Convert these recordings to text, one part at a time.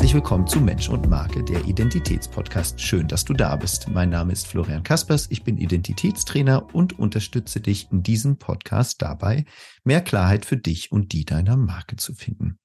Herzlich willkommen zu Mensch und Marke, der Identitätspodcast. Schön, dass du da bist. Mein Name ist Florian Kaspers, ich bin Identitätstrainer und unterstütze dich in diesem Podcast dabei, mehr Klarheit für dich und die deiner Marke zu finden.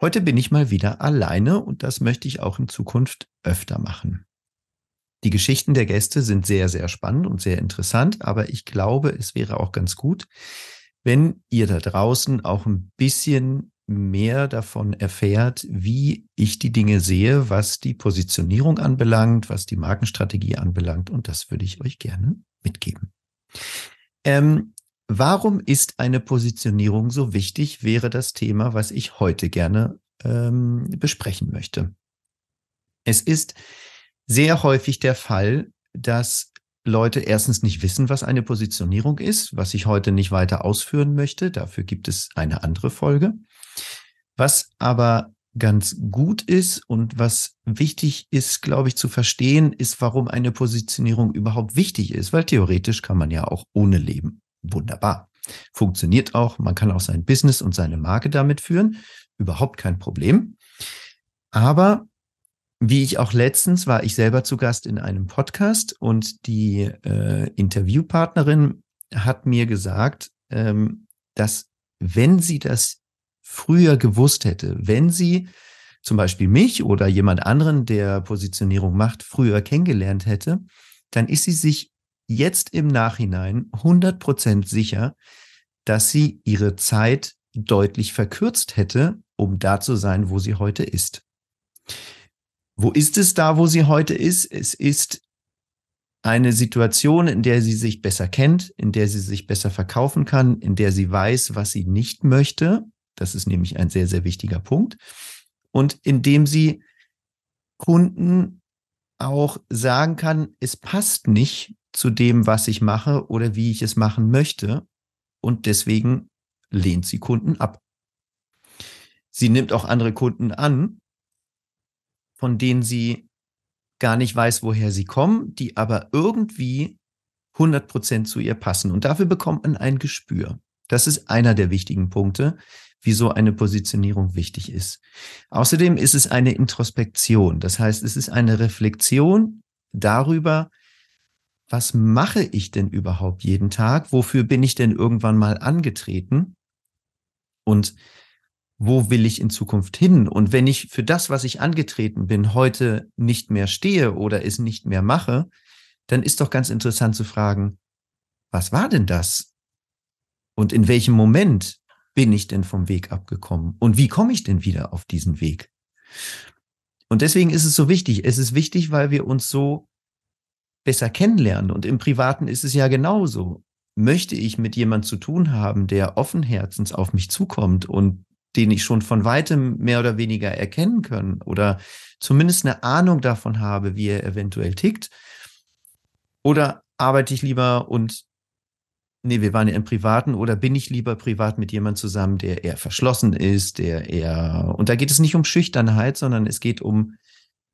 Heute bin ich mal wieder alleine und das möchte ich auch in Zukunft öfter machen. Die Geschichten der Gäste sind sehr, sehr spannend und sehr interessant, aber ich glaube, es wäre auch ganz gut, wenn ihr da draußen auch ein bisschen mehr davon erfährt, wie ich die Dinge sehe, was die Positionierung anbelangt, was die Markenstrategie anbelangt. Und das würde ich euch gerne mitgeben. Ähm, warum ist eine Positionierung so wichtig, wäre das Thema, was ich heute gerne ähm, besprechen möchte. Es ist sehr häufig der Fall, dass Leute erstens nicht wissen, was eine Positionierung ist, was ich heute nicht weiter ausführen möchte. Dafür gibt es eine andere Folge. Was aber ganz gut ist und was wichtig ist, glaube ich, zu verstehen, ist, warum eine Positionierung überhaupt wichtig ist, weil theoretisch kann man ja auch ohne leben. Wunderbar. Funktioniert auch. Man kann auch sein Business und seine Marke damit führen. Überhaupt kein Problem. Aber wie ich auch letztens war ich selber zu Gast in einem Podcast und die äh, Interviewpartnerin hat mir gesagt, ähm, dass wenn sie das früher gewusst hätte, wenn sie zum Beispiel mich oder jemand anderen, der Positionierung macht, früher kennengelernt hätte, dann ist sie sich jetzt im Nachhinein 100% sicher, dass sie ihre Zeit deutlich verkürzt hätte, um da zu sein, wo sie heute ist. Wo ist es da, wo sie heute ist? Es ist eine Situation, in der sie sich besser kennt, in der sie sich besser verkaufen kann, in der sie weiß, was sie nicht möchte das ist nämlich ein sehr, sehr wichtiger Punkt. Und indem sie Kunden auch sagen kann, es passt nicht zu dem, was ich mache oder wie ich es machen möchte. Und deswegen lehnt sie Kunden ab. Sie nimmt auch andere Kunden an, von denen sie gar nicht weiß, woher sie kommen, die aber irgendwie 100 Prozent zu ihr passen. Und dafür bekommt man ein Gespür. Das ist einer der wichtigen Punkte, wieso eine Positionierung wichtig ist. Außerdem ist es eine Introspektion. Das heißt, es ist eine Reflexion darüber, was mache ich denn überhaupt jeden Tag? Wofür bin ich denn irgendwann mal angetreten? Und wo will ich in Zukunft hin? Und wenn ich für das, was ich angetreten bin, heute nicht mehr stehe oder es nicht mehr mache, dann ist doch ganz interessant zu fragen, was war denn das? Und in welchem Moment bin ich denn vom Weg abgekommen? Und wie komme ich denn wieder auf diesen Weg? Und deswegen ist es so wichtig. Es ist wichtig, weil wir uns so besser kennenlernen. Und im Privaten ist es ja genauso. Möchte ich mit jemand zu tun haben, der offen Herzens auf mich zukommt und den ich schon von weitem mehr oder weniger erkennen kann oder zumindest eine Ahnung davon habe, wie er eventuell tickt? Oder arbeite ich lieber und nee, wir waren ja im Privaten oder bin ich lieber privat mit jemand zusammen, der eher verschlossen ist, der eher, und da geht es nicht um Schüchternheit, sondern es geht um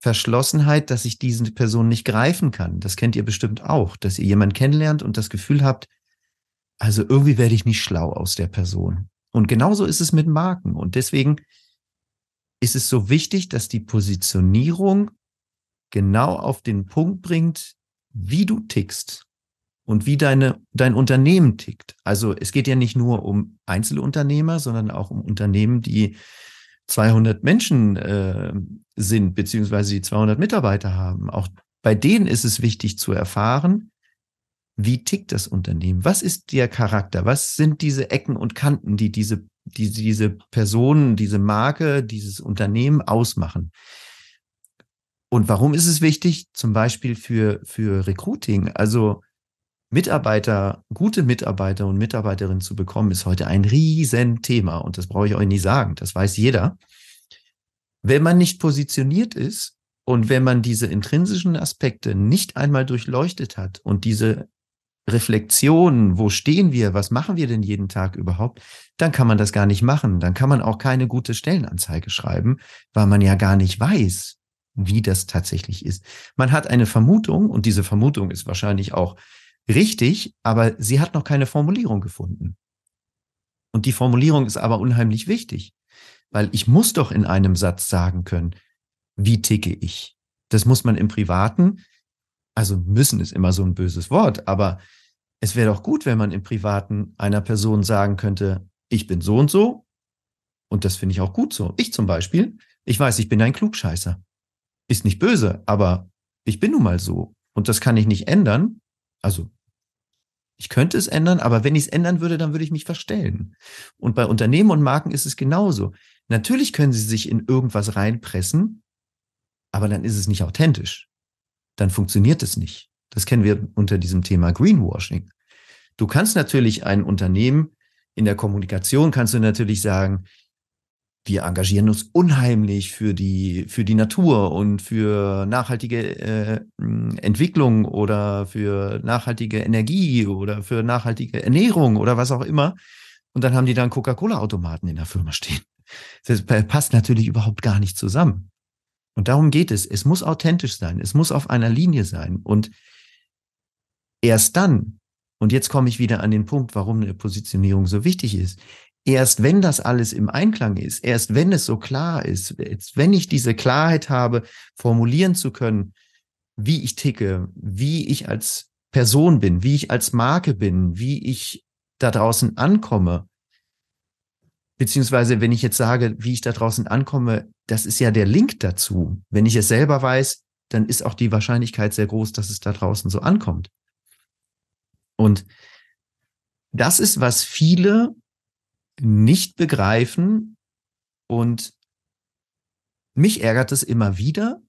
Verschlossenheit, dass ich diese Person nicht greifen kann. Das kennt ihr bestimmt auch, dass ihr jemanden kennenlernt und das Gefühl habt, also irgendwie werde ich nicht schlau aus der Person. Und genauso ist es mit Marken. Und deswegen ist es so wichtig, dass die Positionierung genau auf den Punkt bringt, wie du tickst und wie deine, dein Unternehmen tickt. Also es geht ja nicht nur um Einzelunternehmer, sondern auch um Unternehmen, die 200 Menschen äh, sind, beziehungsweise die 200 Mitarbeiter haben. Auch bei denen ist es wichtig zu erfahren, wie tickt das Unternehmen? Was ist der Charakter? Was sind diese Ecken und Kanten, die diese, die diese Personen, diese Marke, dieses Unternehmen ausmachen? Und warum ist es wichtig? Zum Beispiel für, für Recruiting. Also Mitarbeiter, gute Mitarbeiter und Mitarbeiterinnen zu bekommen, ist heute ein Riesenthema. Und das brauche ich euch nicht sagen. Das weiß jeder. Wenn man nicht positioniert ist und wenn man diese intrinsischen Aspekte nicht einmal durchleuchtet hat und diese Reflexion, wo stehen wir, was machen wir denn jeden Tag überhaupt, dann kann man das gar nicht machen. Dann kann man auch keine gute Stellenanzeige schreiben, weil man ja gar nicht weiß, wie das tatsächlich ist. Man hat eine Vermutung und diese Vermutung ist wahrscheinlich auch richtig, aber sie hat noch keine Formulierung gefunden. Und die Formulierung ist aber unheimlich wichtig, weil ich muss doch in einem Satz sagen können, wie ticke ich. Das muss man im Privaten, also müssen ist immer so ein böses Wort, aber es wäre doch gut, wenn man im Privaten einer Person sagen könnte, ich bin so und so. Und das finde ich auch gut so. Ich zum Beispiel, ich weiß, ich bin ein Klugscheißer. Ist nicht böse, aber ich bin nun mal so. Und das kann ich nicht ändern. Also, ich könnte es ändern, aber wenn ich es ändern würde, dann würde ich mich verstellen. Und bei Unternehmen und Marken ist es genauso. Natürlich können sie sich in irgendwas reinpressen, aber dann ist es nicht authentisch. Dann funktioniert es nicht. Das kennen wir unter diesem Thema Greenwashing. Du kannst natürlich ein Unternehmen in der Kommunikation kannst du natürlich sagen, wir engagieren uns unheimlich für die, für die Natur und für nachhaltige äh, Entwicklung oder für nachhaltige Energie oder für nachhaltige Ernährung oder was auch immer. Und dann haben die dann Coca-Cola-Automaten in der Firma stehen. Das passt natürlich überhaupt gar nicht zusammen. Und darum geht es. Es muss authentisch sein. Es muss auf einer Linie sein. Und erst dann, und jetzt komme ich wieder an den Punkt, warum eine Positionierung so wichtig ist. Erst wenn das alles im Einklang ist, erst wenn es so klar ist, jetzt wenn ich diese Klarheit habe, formulieren zu können, wie ich ticke, wie ich als Person bin, wie ich als Marke bin, wie ich da draußen ankomme, beziehungsweise wenn ich jetzt sage, wie ich da draußen ankomme, das ist ja der Link dazu. Wenn ich es selber weiß, dann ist auch die Wahrscheinlichkeit sehr groß, dass es da draußen so ankommt. Und das ist, was viele nicht begreifen und mich ärgert es immer wieder,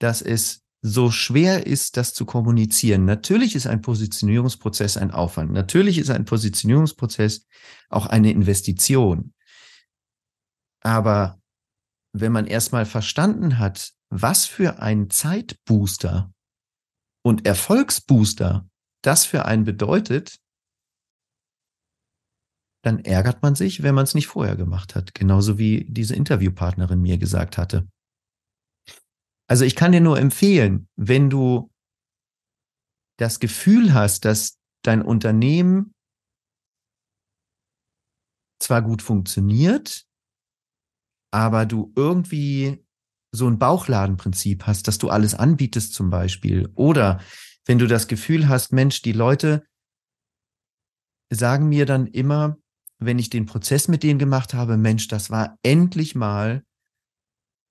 dass es so schwer ist, das zu kommunizieren. Natürlich ist ein Positionierungsprozess ein Aufwand. Natürlich ist ein Positionierungsprozess auch eine Investition. Aber wenn man erstmal verstanden hat, was für ein Zeitbooster und Erfolgsbooster das für einen bedeutet, dann ärgert man sich, wenn man es nicht vorher gemacht hat. Genauso wie diese Interviewpartnerin mir gesagt hatte. Also ich kann dir nur empfehlen, wenn du das Gefühl hast, dass dein Unternehmen zwar gut funktioniert, aber du irgendwie so ein Bauchladenprinzip hast, dass du alles anbietest zum Beispiel, oder wenn du das Gefühl hast, Mensch, die Leute sagen mir dann immer, wenn ich den Prozess mit denen gemacht habe, Mensch, das war endlich mal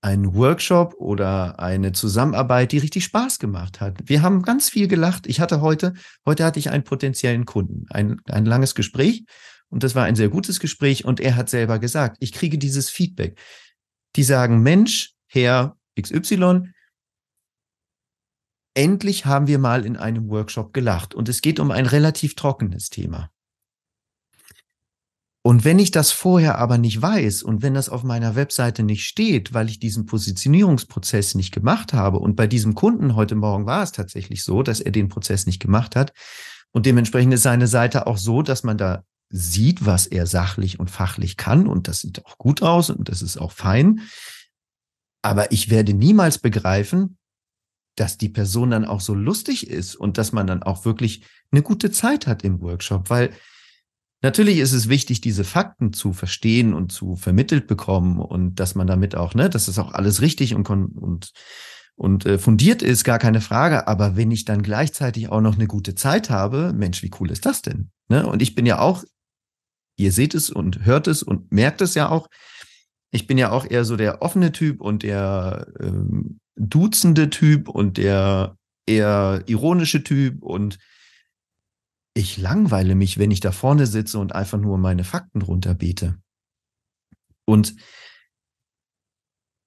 ein Workshop oder eine Zusammenarbeit, die richtig Spaß gemacht hat. Wir haben ganz viel gelacht. Ich hatte heute, heute hatte ich einen potenziellen Kunden, ein, ein langes Gespräch und das war ein sehr gutes Gespräch und er hat selber gesagt, ich kriege dieses Feedback. Die sagen, Mensch, Herr XY, endlich haben wir mal in einem Workshop gelacht und es geht um ein relativ trockenes Thema. Und wenn ich das vorher aber nicht weiß und wenn das auf meiner Webseite nicht steht, weil ich diesen Positionierungsprozess nicht gemacht habe und bei diesem Kunden heute Morgen war es tatsächlich so, dass er den Prozess nicht gemacht hat und dementsprechend ist seine Seite auch so, dass man da sieht, was er sachlich und fachlich kann und das sieht auch gut aus und das ist auch fein. Aber ich werde niemals begreifen, dass die Person dann auch so lustig ist und dass man dann auch wirklich eine gute Zeit hat im Workshop, weil Natürlich ist es wichtig, diese Fakten zu verstehen und zu vermittelt bekommen und dass man damit auch, ne, dass das auch alles richtig und, und, und äh, fundiert ist, gar keine Frage. Aber wenn ich dann gleichzeitig auch noch eine gute Zeit habe, Mensch, wie cool ist das denn? Ne? Und ich bin ja auch, ihr seht es und hört es und merkt es ja auch, ich bin ja auch eher so der offene Typ und der ähm, duzende Typ und der eher ironische Typ und ich langweile mich, wenn ich da vorne sitze und einfach nur meine Fakten runterbete. Und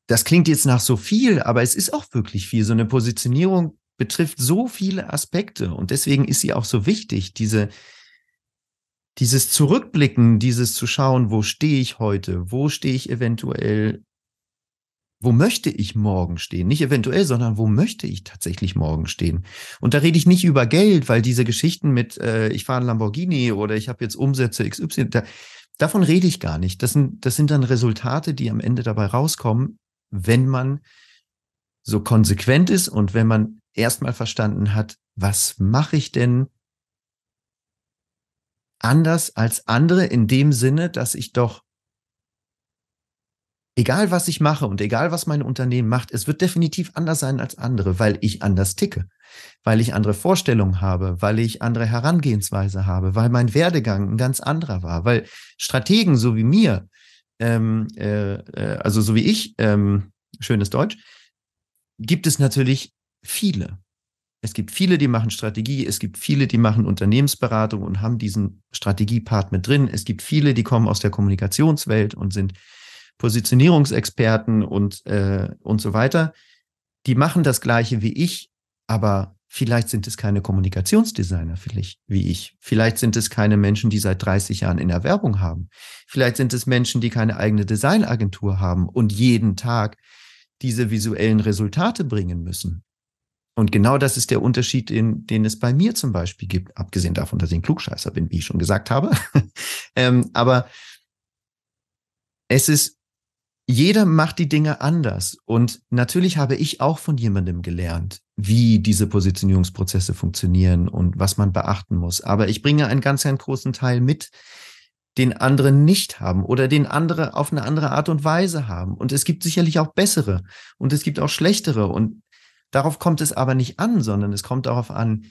das klingt jetzt nach so viel, aber es ist auch wirklich viel. So eine Positionierung betrifft so viele Aspekte und deswegen ist sie auch so wichtig, diese, dieses Zurückblicken, dieses zu schauen, wo stehe ich heute, wo stehe ich eventuell wo möchte ich morgen stehen? Nicht eventuell, sondern wo möchte ich tatsächlich morgen stehen? Und da rede ich nicht über Geld, weil diese Geschichten mit, äh, ich fahre ein Lamborghini oder ich habe jetzt Umsätze XY, da, davon rede ich gar nicht. Das sind, das sind dann Resultate, die am Ende dabei rauskommen, wenn man so konsequent ist und wenn man erstmal verstanden hat, was mache ich denn anders als andere in dem Sinne, dass ich doch egal was ich mache und egal was mein Unternehmen macht, es wird definitiv anders sein als andere, weil ich anders ticke, weil ich andere Vorstellungen habe, weil ich andere Herangehensweise habe, weil mein Werdegang ein ganz anderer war, weil Strategen so wie mir, ähm, äh, äh also so wie ich, ähm, schönes Deutsch, gibt es natürlich viele. Es gibt viele, die machen Strategie, es gibt viele, die machen Unternehmensberatung und haben diesen Strategiepart mit drin. Es gibt viele, die kommen aus der Kommunikationswelt und sind Positionierungsexperten und, äh, und so weiter. Die machen das Gleiche wie ich, aber vielleicht sind es keine Kommunikationsdesigner vielleicht wie ich. Vielleicht sind es keine Menschen, die seit 30 Jahren in der Werbung haben. Vielleicht sind es Menschen, die keine eigene Designagentur haben und jeden Tag diese visuellen Resultate bringen müssen. Und genau das ist der Unterschied, den, den es bei mir zum Beispiel gibt, abgesehen davon, dass ich ein Klugscheißer bin, wie ich schon gesagt habe. ähm, aber es ist, jeder macht die Dinge anders. Und natürlich habe ich auch von jemandem gelernt, wie diese Positionierungsprozesse funktionieren und was man beachten muss. Aber ich bringe einen ganz, einen großen Teil mit, den andere nicht haben oder den andere auf eine andere Art und Weise haben. Und es gibt sicherlich auch bessere und es gibt auch schlechtere. Und Darauf kommt es aber nicht an, sondern es kommt darauf an,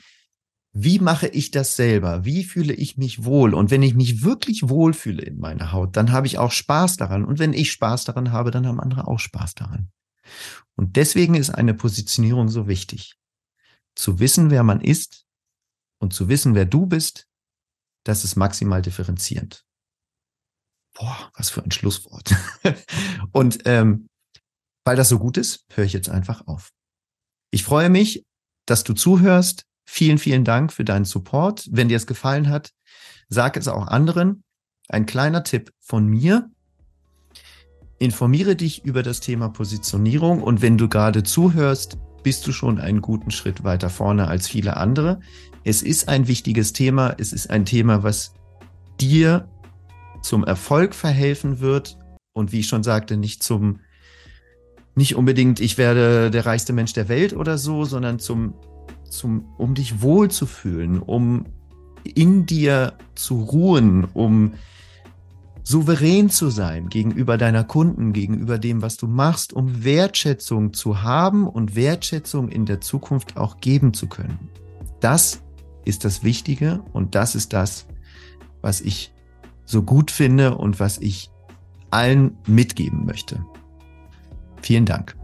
wie mache ich das selber? Wie fühle ich mich wohl? Und wenn ich mich wirklich wohlfühle in meiner Haut, dann habe ich auch Spaß daran. Und wenn ich Spaß daran habe, dann haben andere auch Spaß daran. Und deswegen ist eine Positionierung so wichtig. Zu wissen, wer man ist und zu wissen, wer du bist, das ist maximal differenzierend. Boah, was für ein Schlusswort. und ähm, weil das so gut ist, höre ich jetzt einfach auf. Ich freue mich, dass du zuhörst. Vielen, vielen Dank für deinen Support. Wenn dir es gefallen hat, sag es auch anderen. Ein kleiner Tipp von mir. Informiere dich über das Thema Positionierung und wenn du gerade zuhörst, bist du schon einen guten Schritt weiter vorne als viele andere. Es ist ein wichtiges Thema. Es ist ein Thema, was dir zum Erfolg verhelfen wird und wie ich schon sagte, nicht zum nicht unbedingt, ich werde der reichste Mensch der Welt oder so, sondern zum, zum, um dich wohlzufühlen, um in dir zu ruhen, um souverän zu sein gegenüber deiner Kunden, gegenüber dem, was du machst, um Wertschätzung zu haben und Wertschätzung in der Zukunft auch geben zu können. Das ist das Wichtige und das ist das, was ich so gut finde und was ich allen mitgeben möchte. Vielen Dank.